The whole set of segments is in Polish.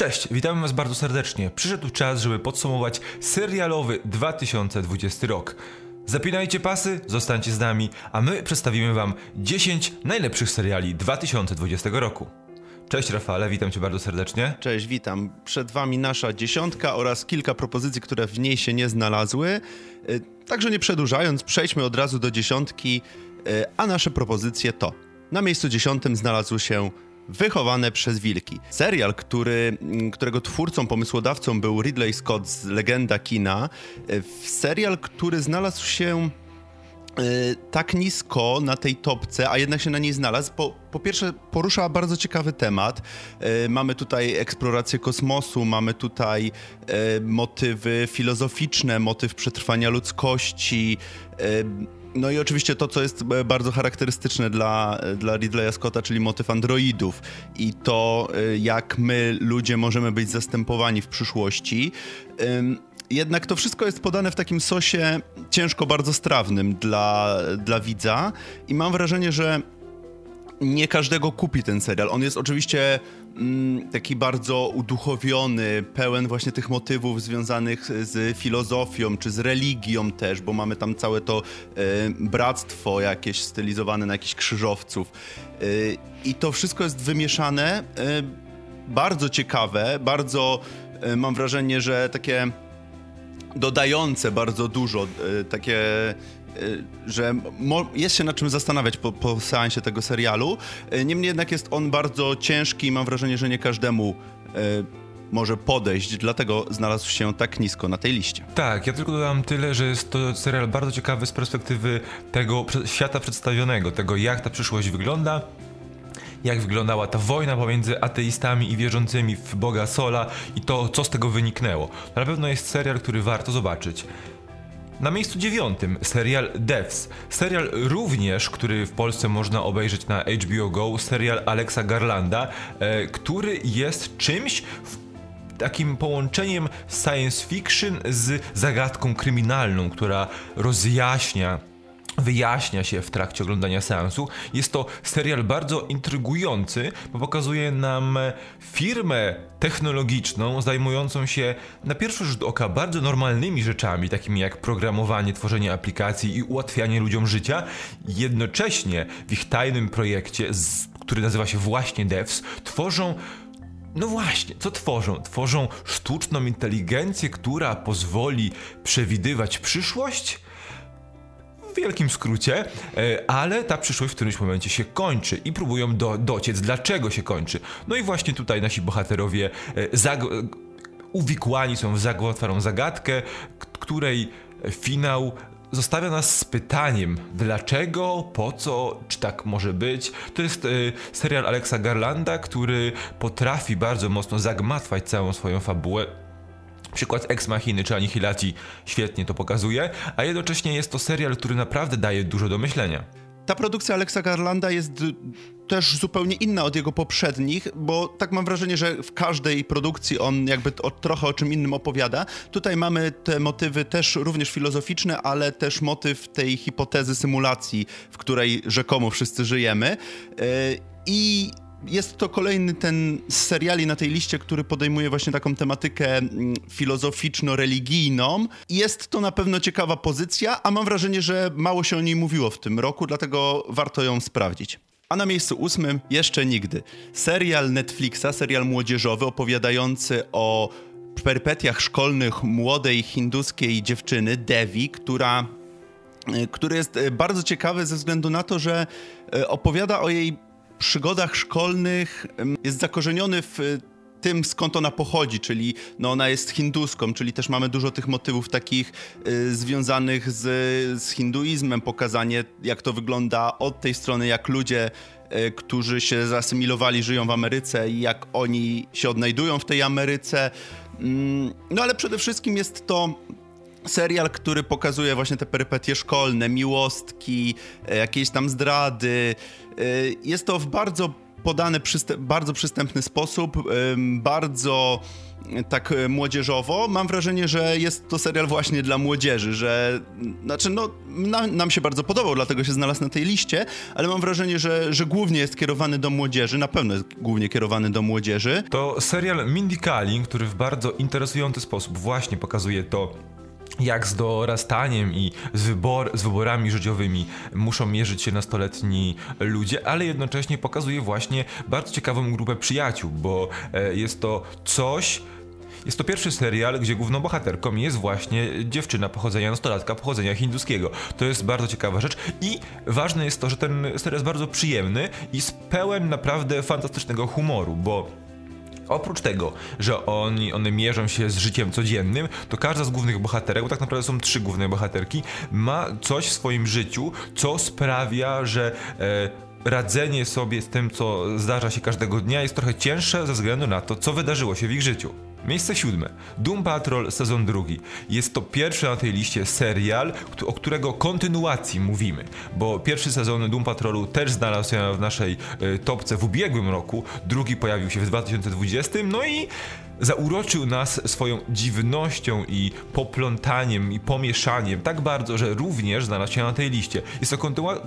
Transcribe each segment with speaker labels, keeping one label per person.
Speaker 1: Cześć, witamy Was bardzo serdecznie. Przyszedł czas, żeby podsumować serialowy 2020 rok. Zapinajcie pasy, zostańcie z nami, a my przedstawimy Wam 10 najlepszych seriali 2020 roku. Cześć Rafale, witam Cię bardzo serdecznie.
Speaker 2: Cześć, witam. Przed Wami nasza dziesiątka oraz kilka propozycji, które w niej się nie znalazły. Y, także nie przedłużając, przejdźmy od razu do dziesiątki, y, a nasze propozycje to. Na miejscu dziesiątym znalazł się Wychowane przez wilki. Serial, który, mm, którego twórcą, pomysłodawcą był Ridley Scott z Legenda Kina. Y, serial, który znalazł się tak nisko na tej topce, a jednak się na niej znalazł, po, po pierwsze porusza bardzo ciekawy temat. Mamy tutaj eksplorację kosmosu, mamy tutaj motywy filozoficzne, motyw przetrwania ludzkości. No i oczywiście to, co jest bardzo charakterystyczne dla, dla Ridleya Scotta, czyli motyw androidów. I to, jak my, ludzie, możemy być zastępowani w przyszłości. Jednak to wszystko jest podane w takim sosie ciężko bardzo strawnym dla, dla widza. I mam wrażenie, że nie każdego kupi ten serial. On jest oczywiście mm, taki bardzo uduchowiony, pełen właśnie tych motywów związanych z filozofią, czy z religią też, bo mamy tam całe to e, bractwo jakieś stylizowane na jakichś krzyżowców. E, I to wszystko jest wymieszane, e, bardzo ciekawe, bardzo mam wrażenie, że takie dodające bardzo dużo, takie że jest się nad czym zastanawiać po, po seansie tego serialu. E, niemniej jednak jest on bardzo ciężki i mam wrażenie, że nie każdemu może podejść, dlatego znalazł się tak nisko na tej liście.
Speaker 1: Tak, ja tylko dodam tyle, że jest to serial bardzo ciekawy z perspektywy tego świata przedstawionego, tego jak ta przyszłość wygląda, jak wyglądała ta wojna pomiędzy ateistami i wierzącymi w Boga Sola i to, co z tego wyniknęło. Na pewno jest serial, który warto zobaczyć. Na miejscu dziewiątym serial Devs. Serial również, który w Polsce można obejrzeć na HBO Go, serial Alexa Garlanda, e, który jest czymś takim połączeniem science fiction z zagadką kryminalną, która rozjaśnia wyjaśnia się w trakcie oglądania seansu. Jest to serial bardzo intrygujący, bo pokazuje nam firmę technologiczną zajmującą się na pierwszy rzut oka bardzo normalnymi rzeczami, takimi jak programowanie, tworzenie aplikacji i ułatwianie ludziom życia. Jednocześnie w ich tajnym projekcie, który nazywa się właśnie Devs, tworzą no właśnie, co tworzą? Tworzą sztuczną inteligencję, która pozwoli przewidywać przyszłość wielkim skrócie, e, ale ta przyszłość w którymś momencie się kończy i próbują do, dociec, dlaczego się kończy. No i właśnie tutaj nasi bohaterowie e, zag- uwikłani są w zagłatwaną zagadkę, której finał zostawia nas z pytaniem, dlaczego, po co, czy tak może być. To jest y, serial Alexa Garlanda, który potrafi bardzo mocno zagmatwać całą swoją fabułę Przykład Ex Machiny czy Anihilacji świetnie to pokazuje, a jednocześnie jest to serial, który naprawdę daje dużo do myślenia.
Speaker 2: Ta produkcja Alexa Garlanda jest też zupełnie inna od jego poprzednich, bo tak mam wrażenie, że w każdej produkcji on jakby o, trochę o czym innym opowiada. Tutaj mamy te motywy też również filozoficzne, ale też motyw tej hipotezy symulacji, w której rzekomo wszyscy żyjemy. Yy, I jest to kolejny ten z seriali na tej liście, który podejmuje właśnie taką tematykę mm, filozoficzno-religijną. Jest to na pewno ciekawa pozycja, a mam wrażenie, że mało się o niej mówiło w tym roku, dlatego warto ją sprawdzić. A na miejscu ósmym jeszcze nigdy. Serial Netflixa, serial młodzieżowy opowiadający o perpetiach szkolnych młodej hinduskiej dziewczyny Devi, która y, który jest y, bardzo ciekawy ze względu na to, że y, opowiada o jej przygodach szkolnych jest zakorzeniony w tym, skąd ona pochodzi, czyli no ona jest hinduską, czyli też mamy dużo tych motywów takich y, związanych z, z hinduizmem, pokazanie jak to wygląda od tej strony, jak ludzie, y, którzy się zasymilowali, żyją w Ameryce i jak oni się odnajdują w tej Ameryce. Mm, no ale przede wszystkim jest to serial, który pokazuje właśnie te perypetie szkolne, miłostki, e, jakieś tam zdrady. E, jest to w bardzo podany, bardzo przystępny sposób, bardzo tak e, młodzieżowo. Mam wrażenie, że jest to serial właśnie dla młodzieży, że znaczy no, nam się bardzo podobał, dlatego się znalazł na tej liście, ale mam wrażenie, że, że głównie jest kierowany do młodzieży, na pewno jest głównie kierowany do młodzieży.
Speaker 1: To serial Mindy Kaling, który w bardzo interesujący sposób właśnie pokazuje to, jak z dorastaniem i z, wybor, z wyborami życiowymi muszą mierzyć się nastoletni ludzie, ale jednocześnie pokazuje właśnie bardzo ciekawą grupę przyjaciół, bo e, jest to coś, jest to pierwszy serial, gdzie główną bohaterką jest właśnie dziewczyna pochodzenia nastolatka, pochodzenia hinduskiego. To jest bardzo ciekawa rzecz i ważne jest to, że ten serial jest bardzo przyjemny i pełen naprawdę fantastycznego humoru, bo Oprócz tego, że oni, one mierzą się z życiem codziennym, to każda z głównych bohaterek, bo tak naprawdę są trzy główne bohaterki, ma coś w swoim życiu, co sprawia, że e, radzenie sobie z tym, co zdarza się każdego dnia, jest trochę cięższe ze względu na to, co wydarzyło się w ich życiu. Miejsce siódme. Doom Patrol sezon drugi. Jest to pierwszy na tej liście serial, o którego kontynuacji mówimy, bo pierwszy sezon Doom Patrolu też znalazł się w naszej y, topce w ubiegłym roku, drugi pojawił się w 2020, no i zauroczył nas swoją dziwnością i poplątaniem i pomieszaniem tak bardzo, że również znalazł się na tej liście. Jest to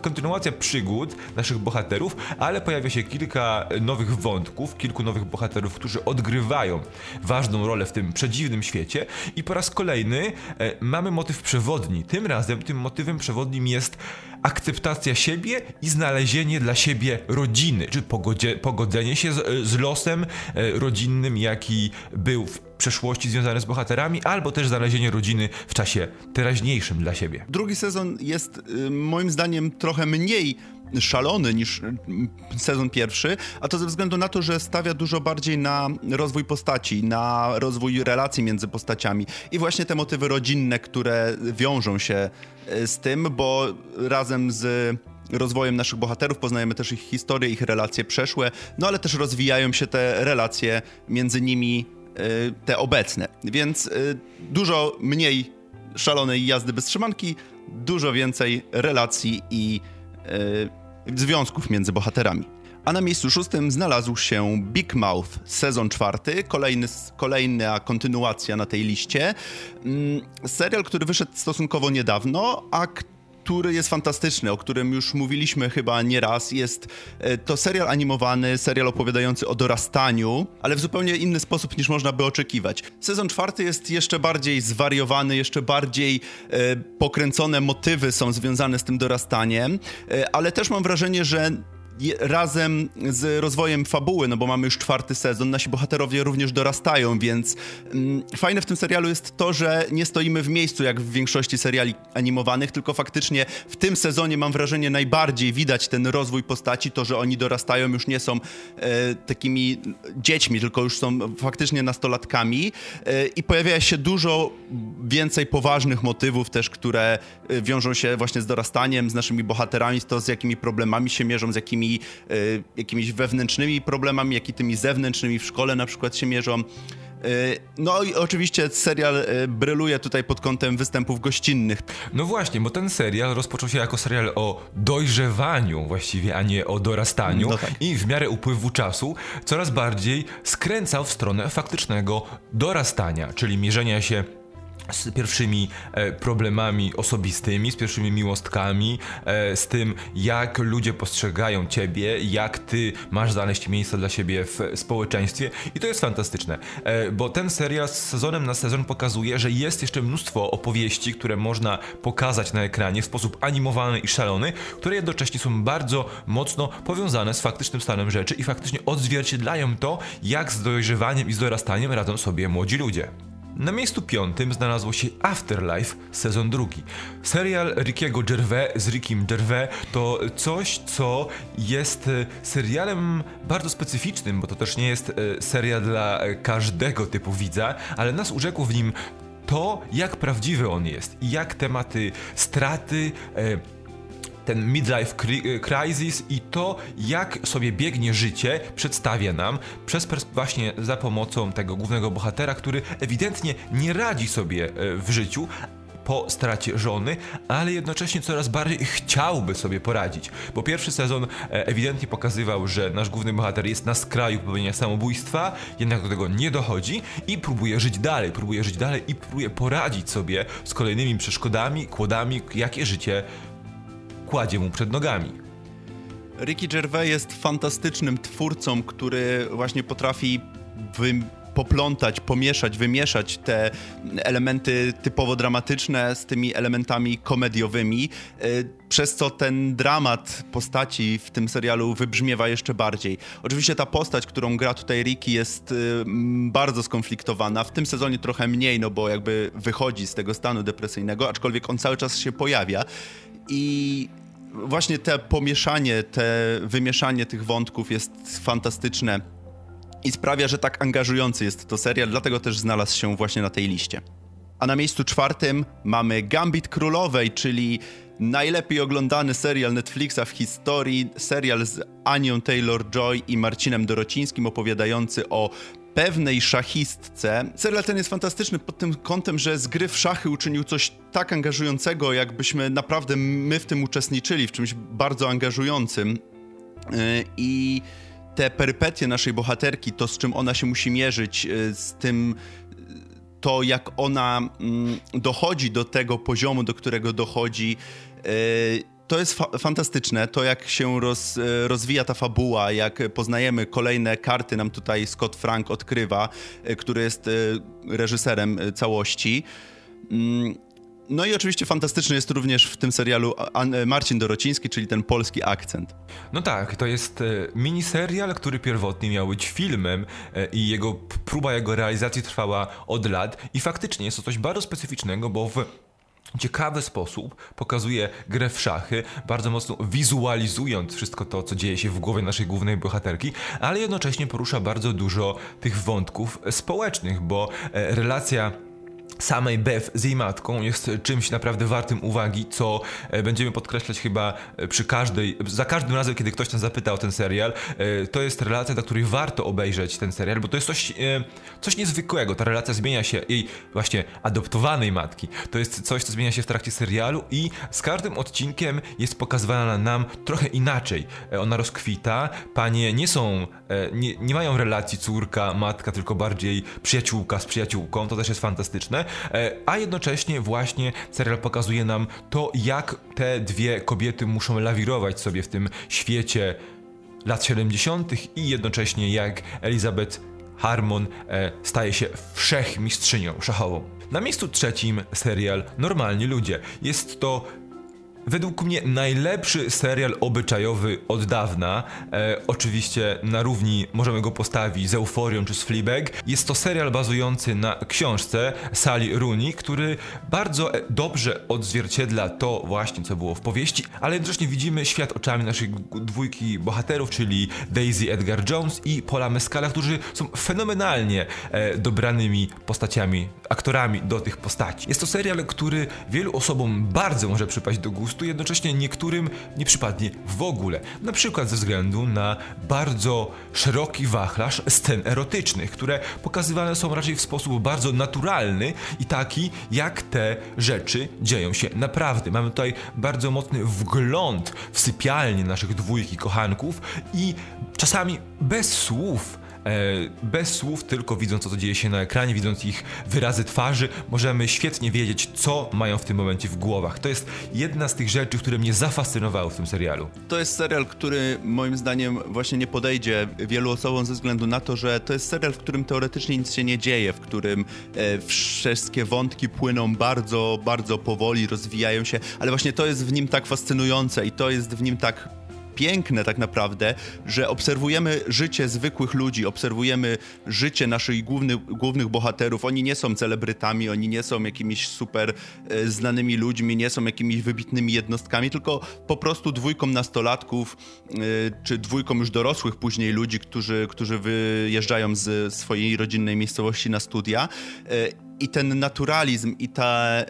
Speaker 1: kontynuacja przygód naszych bohaterów, ale pojawia się kilka nowych wątków, kilku nowych bohaterów, którzy odgrywają ważną rolę w tym przedziwnym świecie i po raz kolejny e, mamy motyw przewodni. Tym razem tym motywem przewodnim jest akceptacja siebie i znalezienie dla siebie rodziny, czy pogodzie, pogodzenie się z, z losem e, rodzinnym, jaki był w przeszłości związane z bohaterami, albo też znalezienie rodziny w czasie teraźniejszym dla siebie.
Speaker 2: Drugi sezon jest y, moim zdaniem trochę mniej szalony niż sezon pierwszy, a to ze względu na to, że stawia dużo bardziej na rozwój postaci, na rozwój relacji między postaciami i właśnie te motywy rodzinne, które wiążą się e, z tym, bo razem z rozwojem naszych bohaterów, poznajemy też ich historię, ich relacje przeszłe, no ale też rozwijają się te relacje między nimi, e, te obecne. Więc e, dużo mniej szalonej jazdy bez trzymanki, dużo więcej relacji i związków między bohaterami. A na miejscu szóstym znalazł się Big Mouth, sezon czwarty, kolejny, kolejna kontynuacja na tej liście. Mm, serial, który wyszedł stosunkowo niedawno, a który jest fantastyczny, o którym już mówiliśmy chyba nieraz. Jest e, to serial animowany, serial opowiadający o dorastaniu, ale w zupełnie inny sposób niż można by oczekiwać. Sezon czwarty jest jeszcze bardziej zwariowany, jeszcze bardziej e, pokręcone motywy są związane z tym dorastaniem, e, ale też mam wrażenie, że razem z rozwojem fabuły, no bo mamy już czwarty sezon, nasi bohaterowie również dorastają, więc mm, fajne w tym serialu jest to, że nie stoimy w miejscu jak w większości seriali animowanych, tylko faktycznie w tym sezonie mam wrażenie najbardziej widać ten rozwój postaci, to, że oni dorastają, już nie są e, takimi dziećmi, tylko już są faktycznie nastolatkami e, i pojawia się dużo więcej poważnych motywów też, które e, wiążą się właśnie z dorastaniem, z naszymi bohaterami, z to z jakimi problemami się mierzą, z jakimi y, jakimiś wewnętrznymi problemami, jak i tymi zewnętrznymi w szkole na przykład się mierzą. Y, no i oczywiście serial y, bryluje tutaj pod kątem występów gościnnych.
Speaker 1: No właśnie, bo ten serial rozpoczął się jako serial o dojrzewaniu właściwie, a nie o dorastaniu no tak. i w miarę upływu czasu coraz bardziej skręcał w stronę faktycznego dorastania, czyli mierzenia się z pierwszymi e, problemami osobistymi, z pierwszymi miłostkami, e, z tym, jak ludzie postrzegają ciebie, jak ty masz znaleźć miejsce dla siebie w społeczeństwie. I to jest fantastyczne, e, bo ten serial z sezonem na sezon pokazuje, że jest jeszcze mnóstwo opowieści, które można pokazać na ekranie w sposób animowany i szalony, które jednocześnie są bardzo mocno powiązane z faktycznym stanem rzeczy i faktycznie odzwierciedlają to, jak z dojrzewaniem i z dorastaniem radzą sobie młodzi ludzie. Na miejscu piątym znalazło się Afterlife, sezon drugi. Serial Rickiego Gervais z Rickiem Gervais to coś, co jest e, serialem bardzo specyficznym, bo to też nie jest e, serial dla każdego typu widza, ale nas urzekło w nim to, jak prawdziwy on jest i jak tematy straty, e, ten midlife crisis i to, jak sobie biegnie życie, przedstawia nam przez właśnie za pomocą tego głównego bohatera, który ewidentnie nie radzi sobie e, w życiu, po stracie żony, ale jednocześnie coraz bardziej chciałby sobie poradzić. Bo pierwszy sezon e, ewidentnie pokazywał, że nasz główny bohater jest na skraju popełnienia samobójstwa, jednak do tego nie dochodzi i próbuje żyć dalej, próbuje żyć dalej i próbuje poradzić sobie z kolejnymi przeszkodami, kłodami, jakie życie kładzie mu przed nogami.
Speaker 2: Ricky Gervais jest fantastycznym twórcą, który właśnie potrafi wy poplątać, pomieszać, wymieszać te elementy typowo dramatyczne z tymi elementami komediowymi, y, przez co ten dramat postaci w tym serialu wybrzmiewa jeszcze bardziej. Oczywiście ta postać, którą gra tutaj Ricky jest y, bardzo skonfliktowana, w tym sezonie trochę mniej, no bo jakby wychodzi z tego stanu depresyjnego, aczkolwiek on cały czas się pojawia i właśnie te pomieszanie, te wymieszanie tych wątków jest fantastyczne i sprawia, że tak angażujący jest to serial, dlatego też znalazł się właśnie na tej liście. A na miejscu czwartym mamy Gambit Królowej, czyli najlepiej oglądany serial Netflixa w historii, serial z Anią Taylor-Joy i Marcinem Dorocińskim opowiadający o pewnej szachistce. Serial ten jest fantastyczny pod tym kątem, że z gry w szachy uczynił coś tak angażującego, jakbyśmy naprawdę my w tym uczestniczyli, w czymś bardzo angażującym. Yy, I te perypetie naszej bohaterki, to z czym ona się musi mierzyć, y, z tym to jak ona mm, dochodzi do tego poziomu, do którego dochodzi, to jest fa fantastyczne, to jak się roz, y, rozwija ta fabuła, jak poznajemy kolejne karty nam tutaj Scott Frank odkrywa, który jest reżyserem całości. Mm, no i oczywiście fantastyczny jest również w tym serialu Marcin Dorociński, czyli ten polski akcent.
Speaker 1: No tak, to jest e, miniserial, który pierwotnie miał być filmem e, i jego próba jego realizacji trwała od lat i faktycznie jest to coś bardzo specyficznego, bo w ciekawy sposób pokazuje grę w szachy, bardzo mocno wizualizując wszystko to, co dzieje się w głowie naszej głównej bohaterki, ale jednocześnie porusza bardzo dużo tych wątków społecznych, bo e, relacja samej Beth z jej matką jest czymś naprawdę wartym uwagi, co e, będziemy podkreślać chyba e, przy każdej, za każdym razem, kiedy ktoś nas zapyta o ten serial. E, to jest relacja, dla której warto obejrzeć ten serial, bo to jest coś, coś niezwykłego. Ta relacja zmienia się, jej właśnie adoptowanej matki. To jest coś, co zmienia się w trakcie serialu i z każdym odcinkiem jest pokazywana nam trochę inaczej. Ona rozkwita, panie nie są, nie, nie mają relacji córka, matka, tylko bardziej przyjaciółka z przyjaciółką. To też jest fantastyczne. E, a jednocześnie właśnie serial pokazuje nam to, jak te dwie kobiety muszą lawirować sobie w tym świecie lat 70. i jednocześnie jak Elizabeth Harmon e, staje się wszechmistrzynią szachową. Na miejscu trzecim serial Normalni Ludzie. Jest to Według mnie najlepszy serial obyczajowy od dawna. E, oczywiście na równi możemy go postawić z Euforią czy z Fleabag. Jest to serial bazujący na książce Sally Rooney, który bardzo e, dobrze odzwierciedla to właśnie, co było w powieści, ale jednocześnie widzimy świat oczami naszej dwójki bohaterów, czyli Daisy Edgar Jones i Paula Mescala, którzy są fenomenalnie e, dobranymi postaciami, aktorami do tych postaci. Jest to serial, który wielu osobom bardzo może przypaść do gustu, gustu, jednocześnie niektórym nie przypadnie w ogóle. Na przykład ze względu na bardzo szeroki wachlarz scen erotycznych, które pokazywane są raczej w sposób bardzo naturalny i taki, jak te rzeczy dzieją się naprawdę. Mamy tutaj bardzo mocny wgląd w sypialnię naszych dwójki kochanków i czasami bez słów bez słów, tylko widząc, co dzieje się na ekranie, widząc ich wyrazy twarzy, możemy świetnie wiedzieć, co mają w tym momencie w głowach. To jest jedna z tych rzeczy, które mnie zafascynowały w tym serialu.
Speaker 2: To jest serial, który moim zdaniem właśnie nie podejdzie wielu osobom ze względu na to, że to jest serial, w którym teoretycznie nic się nie dzieje, w którym e, wszystkie wątki płyną bardzo, bardzo powoli, rozwijają się, ale właśnie to jest w nim tak fascynujące i to jest w nim tak piękne tak naprawdę, że obserwujemy życie zwykłych ludzi, obserwujemy życie naszych głównych, głównych bohaterów. Oni nie są celebrytami, oni nie są jakimiś super e, znanymi ludźmi, nie są jakimiś wybitnymi jednostkami, tylko po prostu dwójką nastolatków, e, czy dwójką już dorosłych później ludzi, którzy, którzy wyjeżdżają z swojej rodzinnej miejscowości na studia. E, I ten naturalizm i ta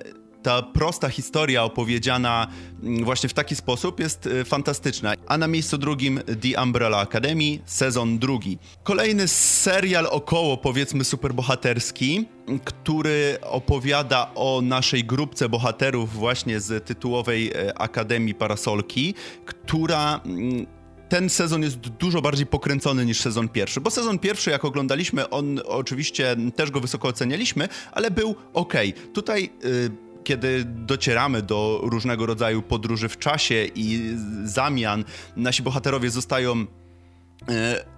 Speaker 2: ta prosta historia opowiedziana mm, właśnie w taki sposób jest y, fantastyczna. A na miejscu drugim The Umbrella Academy, sezon drugi. Kolejny serial około powiedzmy superbohaterski, który opowiada o naszej grupce bohaterów właśnie z tytułowej e, Akademii Parasolki, która mm, ten sezon jest dużo bardziej pokręcony niż sezon pierwszy, bo sezon pierwszy, jak oglądaliśmy, on oczywiście też go wysoko ocenialiśmy, ale był ok. Tutaj. Yy, kiedy docieramy do różnego rodzaju podróży w czasie i zamian, nasi bohaterowie zostają y,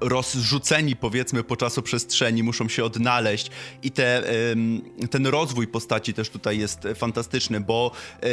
Speaker 2: rozrzuceni powiedzmy po czasoprzestrzeni, muszą się odnaleźć. I te, ten rozwój postaci też tutaj jest fantastyczny, bo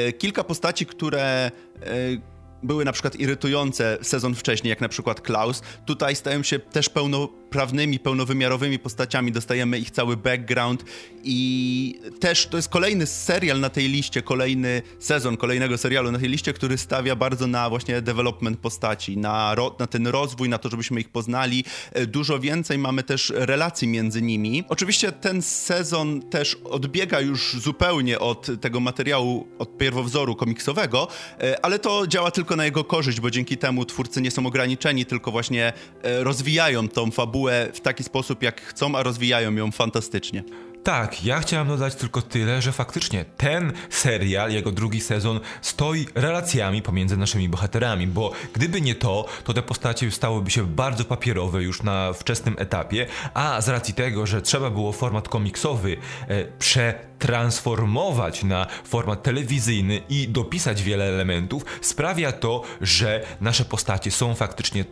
Speaker 2: y, kilka postaci, które y, były na przykład irytujące sezon wcześniej, jak na przykład Klaus, tutaj stają się też pełnoprawnymi, pełnowymiarowymi postaciami, dostajemy ich cały background i też to jest kolejny serial na tej liście, kolejny sezon kolejnego serialu na tej liście, który stawia bardzo na właśnie development postaci, na, ro, na ten rozwój, na to, żebyśmy ich poznali. E, dużo więcej mamy też relacji między nimi. Oczywiście ten sezon też odbiega już zupełnie od tego materiału, od pierwowzoru komiksowego, e, ale to działa tylko na jego korzyść, bo dzięki temu twórcy nie są ograniczeni, tylko właśnie e, rozwijają tą fabułę w taki sposób, jak chcą, a rozwijają ją fantastycznie.
Speaker 1: Tak, ja chciałem dodać tylko tyle, że faktycznie ten serial, jego drugi sezon, stoi relacjami pomiędzy naszymi bohaterami, bo gdyby nie to, to te postacie stałyby się bardzo papierowe już na wczesnym etapie, a z racji tego, że trzeba było format komiksowy e, przetransformować na format telewizyjny i dopisać wiele elementów, sprawia to, że nasze postacie są faktycznie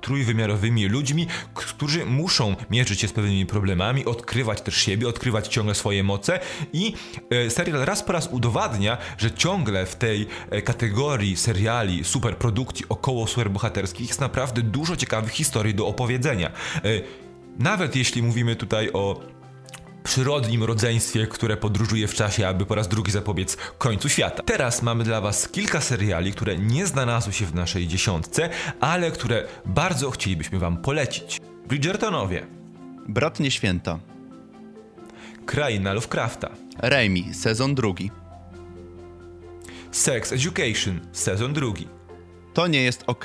Speaker 1: trójwymiarowymi ludźmi, którzy muszą mierzyć się z pewnymi problemami, odkrywać też siebie, odkrywać ciągle swoje moce i e, serial raz po raz udowadnia, że ciągle w tej e, kategorii seriali, superprodukcji około superbohaterskich jest naprawdę dużo ciekawych historii do opowiedzenia. E, nawet jeśli mówimy tutaj o przyrodnim rodzeństwie, które podróżuje w czasie, aby po raz drugi zapobiec końcu świata. Teraz mamy dla Was kilka seriali, które nie znalazły się w naszej dziesiątce, ale które bardzo chcielibyśmy Wam polecić. Bridgertonowie.
Speaker 2: Brat Nieświęta.
Speaker 1: Kraina Lovecrafta.
Speaker 2: Raimi, sezon drugi.
Speaker 1: Sex Education, sezon drugi.
Speaker 2: To nie jest ok.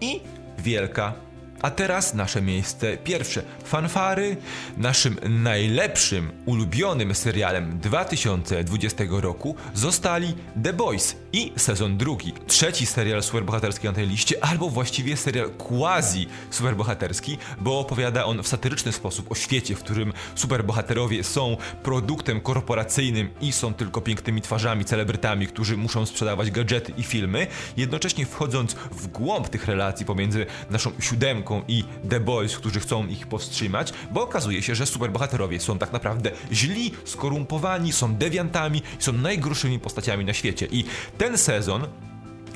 Speaker 1: I Wielka a teraz nasze miejsce pierwsze. Fanfary. Naszym najlepszym, ulubionym serialem 2020 roku zostali The Boys i sezon drugi. Trzeci serial superbohaterski na tej liście, albo właściwie serial quasi superbohaterski, bo opowiada on w satyryczny sposób o świecie, w którym superbohaterowie są produktem korporacyjnym i są tylko pięknymi twarzami, celebrytami, którzy muszą sprzedawać gadżety i filmy, jednocześnie wchodząc w głąb tych relacji pomiędzy naszą siódemką i The Boys, którzy chcą ich powstrzymać, bo okazuje się, że superbohaterowie są tak naprawdę źli, skorumpowani, są dewiantami, są najgorszymi postaciami na świecie. I ten sezon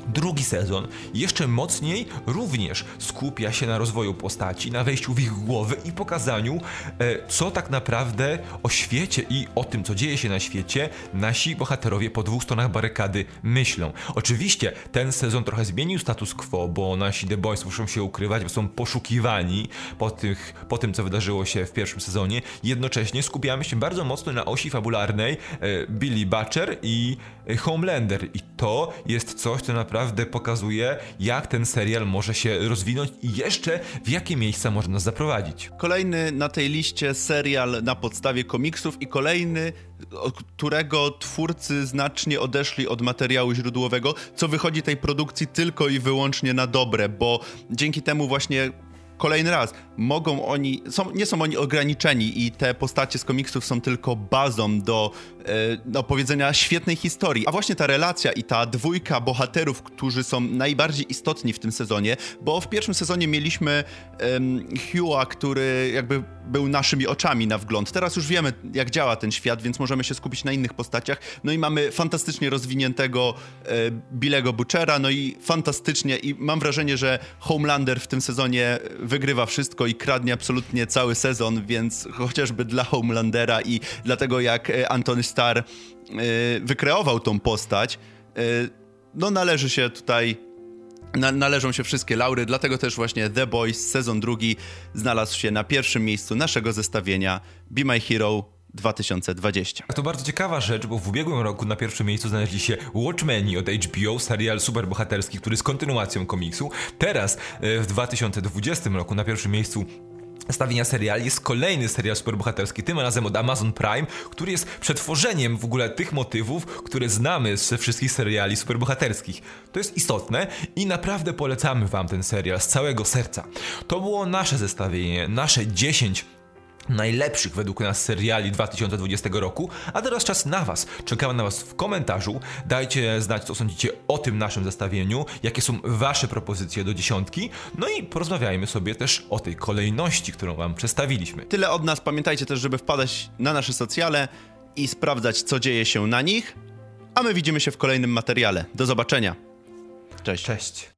Speaker 1: Drugi sezon jeszcze mocniej również skupia się na rozwoju postaci, na wejściu w ich głowy i pokazaniu, e, co tak naprawdę o świecie i o tym, co dzieje się na świecie, nasi bohaterowie po dwóch stronach barykady myślą. Oczywiście ten sezon trochę zmienił status quo, bo nasi The Boys muszą się ukrywać, bo są poszukiwani po, tych, po tym, co wydarzyło się w pierwszym sezonie. Jednocześnie skupiamy się bardzo mocno na osi fabularnej e, Billy Butcher i Homelander i to jest coś, co naprawdę naprawdę pokazuje, jak ten serial może się rozwinąć i jeszcze w jakie miejsca może nas zaprowadzić.
Speaker 2: Kolejny na tej liście serial na podstawie komiksów i kolejny, którego twórcy znacznie odeszli od materiału źródłowego, co wychodzi tej produkcji tylko i wyłącznie na dobre, bo dzięki temu właśnie kolejny raz, mogą oni, są, nie są oni ograniczeni i te postacie z komiksów są tylko bazą do, e, opowiedzenia świetnej historii. A właśnie ta relacja i ta dwójka bohaterów, którzy są najbardziej istotni w tym sezonie, bo w pierwszym sezonie mieliśmy e, Hugh'a, który jakby był naszymi oczami na wgląd. Teraz już wiemy, jak działa ten świat, więc możemy się skupić na innych postaciach. No i mamy fantastycznie rozwiniętego e, Billego Butchera, no i fantastycznie, i mam wrażenie, że Homelander w tym sezonie wygrywa wszystko i kradnie absolutnie cały sezon, więc chociażby dla Homelandera i dlatego jak e, Antony Starr e, wykreował tą postać, e, no należy się tutaj na, należą się wszystkie laury, dlatego też właśnie The Boys sezon drugi znalazł się na pierwszym miejscu naszego zestawienia Be My Hero 2020.
Speaker 1: To bardzo ciekawa rzecz, bo w ubiegłym roku na pierwszym miejscu znaleźli się Watchmeni od HBO, serial superbohaterski, który jest kontynuacją komiksu. Teraz e, w 2020 roku na pierwszym miejscu stawienia seriali jest kolejny serial superbohaterski, tym razem od Amazon Prime, który jest przetworzeniem w ogóle tych motywów, które znamy ze wszystkich seriali superbohaterskich. To jest istotne i naprawdę polecamy wam ten serial z całego serca. To było nasze zestawienie, nasze 10 najlepszych według nas seriali 2020 roku, a teraz czas na Was. Czekamy na Was w komentarzu. Dajcie znać, co sądzicie o tym naszym zestawieniu, jakie są Wasze propozycje do dziesiątki, no i porozmawiajmy sobie też o tej kolejności, którą Wam przedstawiliśmy.
Speaker 2: Tyle od nas. Pamiętajcie też, żeby wpadać na nasze socjale i sprawdzać, co dzieje się na nich. A my widzimy się w kolejnym materiale. Do zobaczenia. Cześć.
Speaker 1: Cześć.